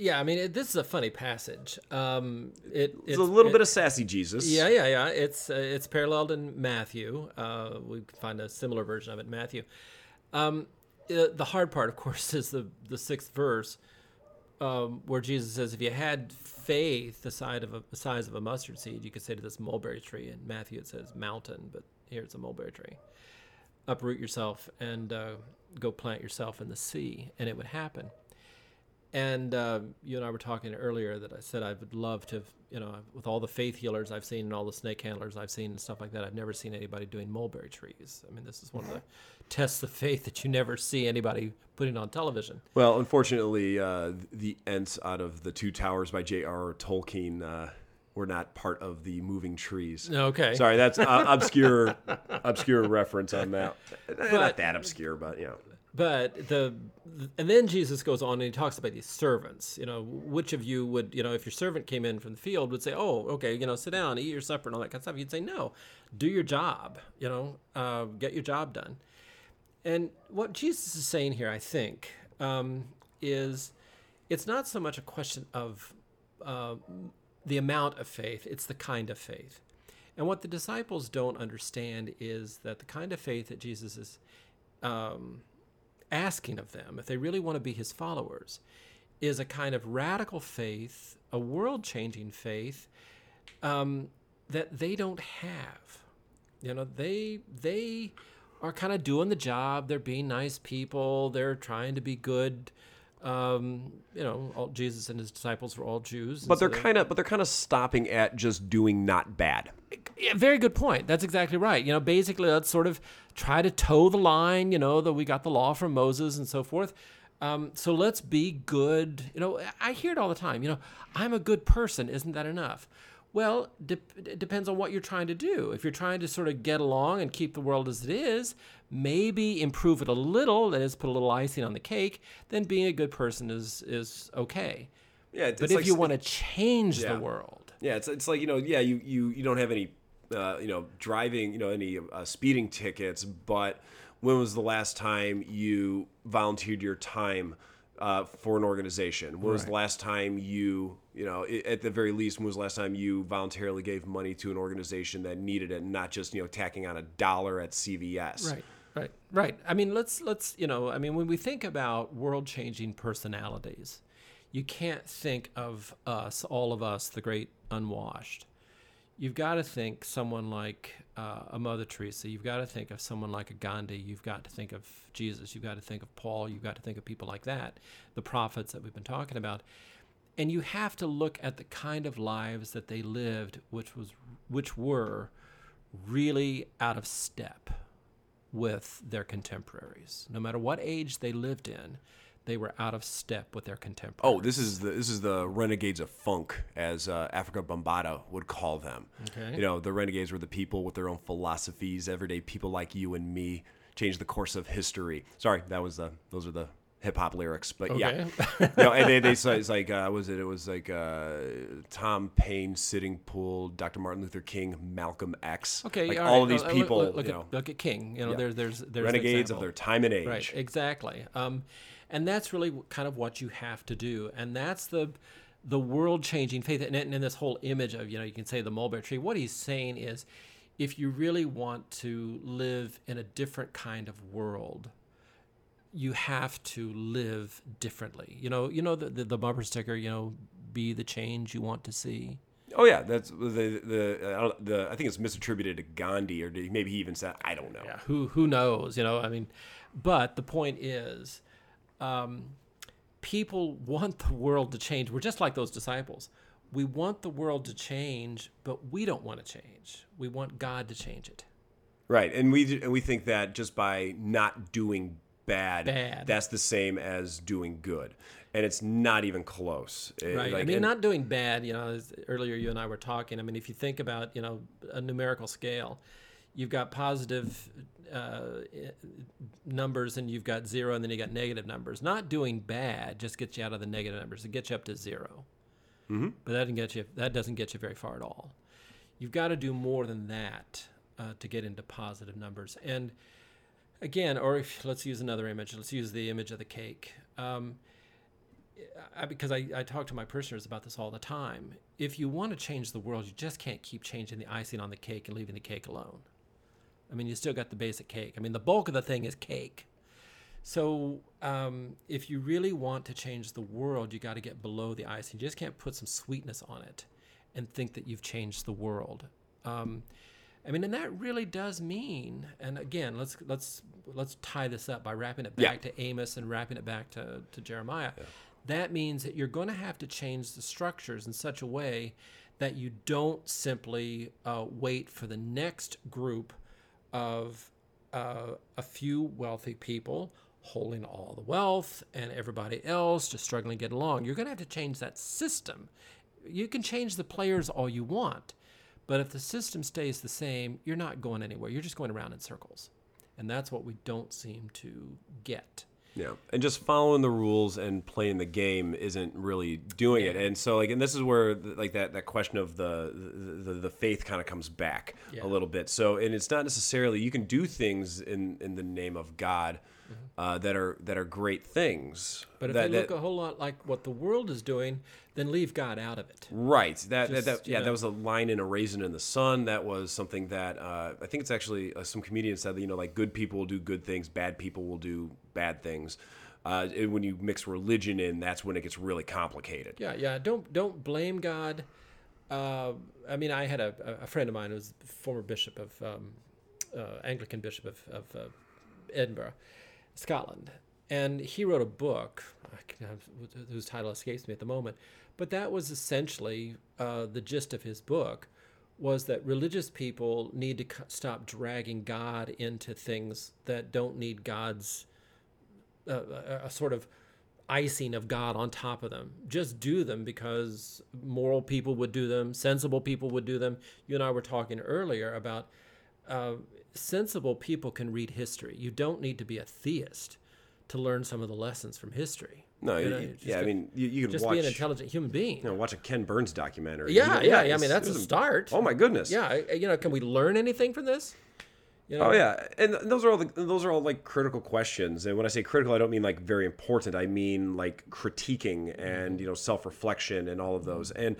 Yeah, I mean, it, this is a funny passage. Um, it, It's, a little bit of sassy Jesus. Yeah, yeah, yeah. It's uh, it's paralleled in Matthew. Uh, we can find a similar version of it in Matthew. Um, uh, the hard part, of [laughs] course, is the the sixth verse. um, where Jesus says, if you had faith the size of a the size of a mustard seed, you could say to this mulberry tree. In Matthew, it says mountain, but here it's a mulberry tree. Uproot yourself and uh, go plant yourself in the sea, and it would happen. And uh, you and I were talking earlier that I said I would love to, you know, with all the faith healers I've seen and all the snake handlers I've seen and stuff like that, I've never seen anybody doing mulberry trees. I mean, this is one of the [laughs] tests of faith that you never see anybody putting on television. Well, unfortunately, uh, the Ents out of the Two Towers by J.R.R. Tolkien uh, were not part of the moving trees. Okay. Sorry, that's uh, obscure, [laughs] obscure reference on that. not that obscure, but you know. But the and then Jesus goes on and he talks about these servants. You know, which of you would you know if your servant came in from the field would say, "Oh, okay, you know, sit down, eat your supper, and all that kind of stuff." You'd say, "No, do your job. You know, uh, get your job done." And what Jesus is saying here, I think, um, is it's not so much a question of uh, the amount of faith; it's the kind of faith. And what the disciples don't understand is that the kind of faith that Jesus is um, asking of them, if they really want to be his followers, is a kind of radical faith, a world changing faith um, that they don't have. You know, they they are kind of doing the job. They're being nice people. They're trying to be good. Um, you know, all, Jesus and his disciples were all Jews, but they're so kind of but they're kind of stopping at just doing not bad. Yeah, very good point. That's exactly right. You know, basically, let's sort of try to toe the line. You know, that we got the law from Moses and so forth. Um, so let's be good. You know, I hear it all the time. You know, I'm a good person. Isn't that enough? Well, de- it depends on what you're trying to do. If you're trying to sort of get along and keep the world as it is, maybe improve it a little, that is, put a little icing on the cake, then being a good person is is okay. Yeah, it's, but if like, you want to change yeah. the world, yeah, it's it's like you know, yeah, you you you don't have any, uh, you know, driving, you know, any uh, speeding tickets, but when was the last time you volunteered your time? uh, for an organization? When was the last time you, you know, at the very least, when was the last time you voluntarily gave money to an organization that needed it, not just you know tacking on a dollar at CVS? Right. Right, right. I mean, let's let's you know, I mean, when we think about world-changing personalities, you can't think of us, all of us, the great unwashed you've got to think someone like uh, a Mother Teresa. You've got to think of someone like a Gandhi. You've got to think of Jesus. You've got to think of Paul. You've got to think of people like that, the prophets that we've been talking about. And you have to look at the kind of lives that they lived, which was which were really out of step with their contemporaries. No matter what age they lived in, they were out of step with their contemporaries. Oh, this is the this is the renegades of funk, as uh, Afrika Bambaataa would call them. Okay. You know, the renegades were the people with their own philosophies, everyday people like you and me, changed the course of history. Sorry, that was the those are the hip hop lyrics, but okay. [laughs] yeah, you know, and they, they say it's like uh, was it? It was like uh, Tom Paine, Sitting Bull, Dr. Martin Luther King, Malcolm X. Okay, like all, all right. of these uh, people. Look, look, you at, know, look at King. You know, Yeah. there's there's there's renegades of their time and age. Right, exactly. Um, and that's really kind of what you have to do, and that's the the world changing faith. And, and this whole image of you know you can say the mulberry tree. What he's saying is, if you really want to live in a different kind of world, you have to live differently. You know, you know the the, the bumper sticker. You know, be the change you want to see. Oh yeah, that's the the uh, the. I think it's misattributed to Gandhi, or maybe he even said I don't know. Yeah, who who knows? You know, I mean, but the point is, um, people want the world to change. We're just like those disciples. We want the world to change, but we don't want to change. We want God to change it. Right, and we and we think that just by not doing bad, Bad. that's the same as doing good, and it's not even close. It- Right. I mean, and- not doing bad. You know, as earlier you and I were talking. I mean, if you think about you know a numerical scale, you've got positive uh, numbers and you've got zero, and then you got negative numbers. Not doing bad just gets you out of the negative numbers. It gets you up to 0 Mhm. But that doesn't get you. That doesn't get you very far at all. You've got to do more than that uh, to get into positive numbers. And again, or if let's use another image. Let's use the image of the cake. Um, I, because I, I talk to my parishioners about this all the time. If you want to change the world, you just can't keep changing the icing on the cake and leaving the cake alone. I mean, you still got the basic cake. I mean, the bulk of the thing is cake. So um, if you really want to change the world, you got to get below the ice. You just can't put some sweetness on it and think that you've changed the world. Um, I mean, and that really does mean. And again, let's let's let's tie this up by wrapping it back Yeah. to Amos and wrapping it back to to Jeremiah. That means that you're going to have to change the structures in such a way that you don't simply uh, wait for the next group of uh, a few wealthy people holding all the wealth and everybody else just struggling to get along. You're going to have to change that system. You can change the players all you want, but if the system stays the same, you're not going anywhere. You're just going around in circles. And that's what we don't seem to get. Yeah, and just following the rules and playing the game isn't really doing it. And so, like, and this is where like that that question of the the, the faith kind of comes back Yeah. a little bit. So, and it's not necessarily you can do things in in the name of God uh, that are that are great things. Mm-hmm. But if that, they look that- a whole lot like what the world is doing, then leave God out of it. Right. That, that, Just, that you yeah, know. that was a line in a raisin in the sun. That was something that uh, I think it's actually uh, some comedian said that you know like good people will do good things, bad people will do bad things. Uh, and when you mix religion in, that's when it gets really complicated. Yeah, yeah. Don't don't blame God. Uh, I mean, I had a, a friend of mine who was former bishop of um, uh, Anglican bishop of, of uh, Edinburgh, Scotland, and he wrote a book whose title escapes me at the moment. But that was essentially uh, the gist of his book was that religious people need to stop dragging God into things that don't need God's a, a, a sort of icing of God on top of them. Just do them because moral people would do them, sensible people would do them. You and I were talking earlier about uh, sensible people can read history. You don't need to be a theist to learn some of the lessons from history. No, You know, you yeah, I mean, you, you can just watch, be an intelligent human being. you know, watch a Ken Burns documentary. yeah, know, yeah, yeah. I mean, that's a start. Oh my goodness. Yeah, you know, can we learn anything from this? You know, Oh yeah, and those are all the, those are all like critical questions. And when I say critical, I don't mean like very important. I mean like critiquing and mm-hmm. you know self reflection and all of those. And,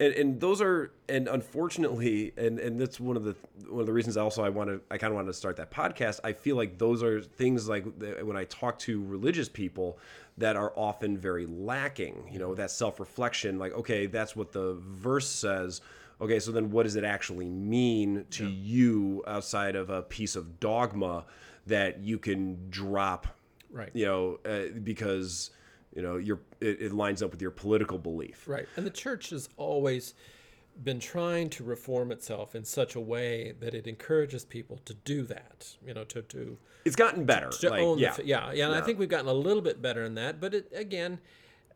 and and those are and unfortunately, and and that's one of the one of the reasons also I wanted I kind of wanted to start that podcast. I feel like those are things like when I talk to religious people that are often very lacking. You know that self reflection. Like okay, that's what the verse says okay, so then what does it actually mean to you outside of a piece of dogma that you can drop, Right. you know, uh, because you know your it, it lines up with your political belief. Right. And the church has always been trying to reform itself in such a way that it encourages people to do that, you know, to to, It's gotten better. to like, own yeah, the, yeah, yeah, and I think we've gotten a little bit better in that, but it again,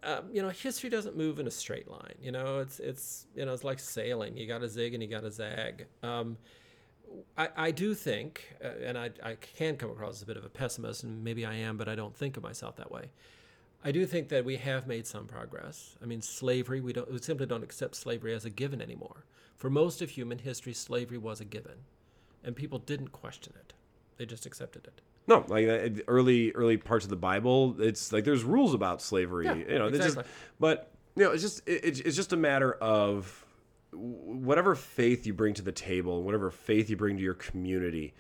um, you know, history doesn't move in a straight line. You know, it's it's you know, it's like sailing. You got to zig and you got to zag. Um, I, I do think, uh, and I, I can come across as a bit of a pessimist, and maybe I am, but I don't think of myself that way. I do think that we have made some progress. I mean, slavery, we, don't, we simply don't accept slavery as a given anymore. For most of human history, slavery was a given, and people didn't question it, they just accepted it. No, like uh, early early parts of the Bible, it's like there's rules about slavery. Yeah, you know, they just exactly. but you know, it's just it, it's- it's just a matter of whatever faith you bring to the table, whatever faith you bring to your community.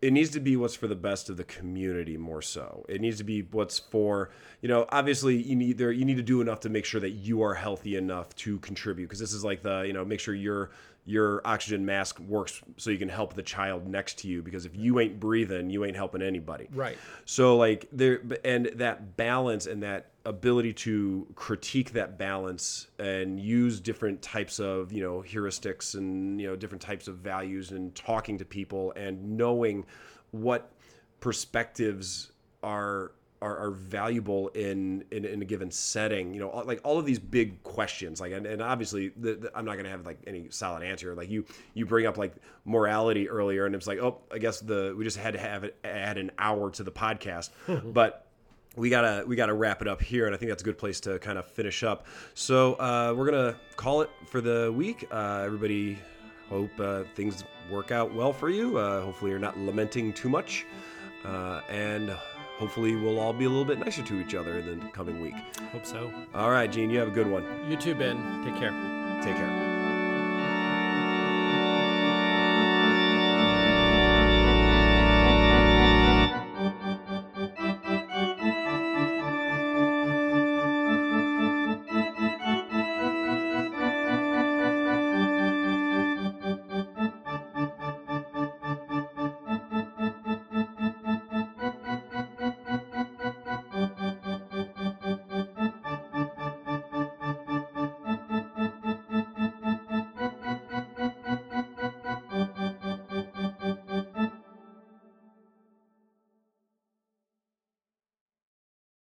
It needs to be what's for the best of the community more so. It needs to be what's for, you know, obviously you need there you need to do enough to make sure that you are healthy enough to contribute because this is like the, you know, make sure your your oxygen mask works so you can help the child next to you because if you ain't breathing, you ain't helping anybody. Right. So like there and that balance and that ability to critique that balance and use different types of, you know, heuristics and, you know, different types of values and talking to people and knowing what perspectives are are, are valuable in, in in a given setting you know all- like all of these big questions like and, and obviously the, the, i'm not going to have like any solid answer like you you bring up like morality earlier and it's like oh i guess the we just had to have it add an hour to the podcast [laughs] but we gotta we gotta wrap it up here and i think that's a good place to kind of finish up. So uh, we're gonna call it for the week. Uh, everybody hope uh, things work out well for you. Uh, hopefully you're not lamenting too much. Uh, and hopefully we'll all be a little bit nicer to each other in the coming week Hope so. all right gene you have a good one You too, Ben. Take care. take care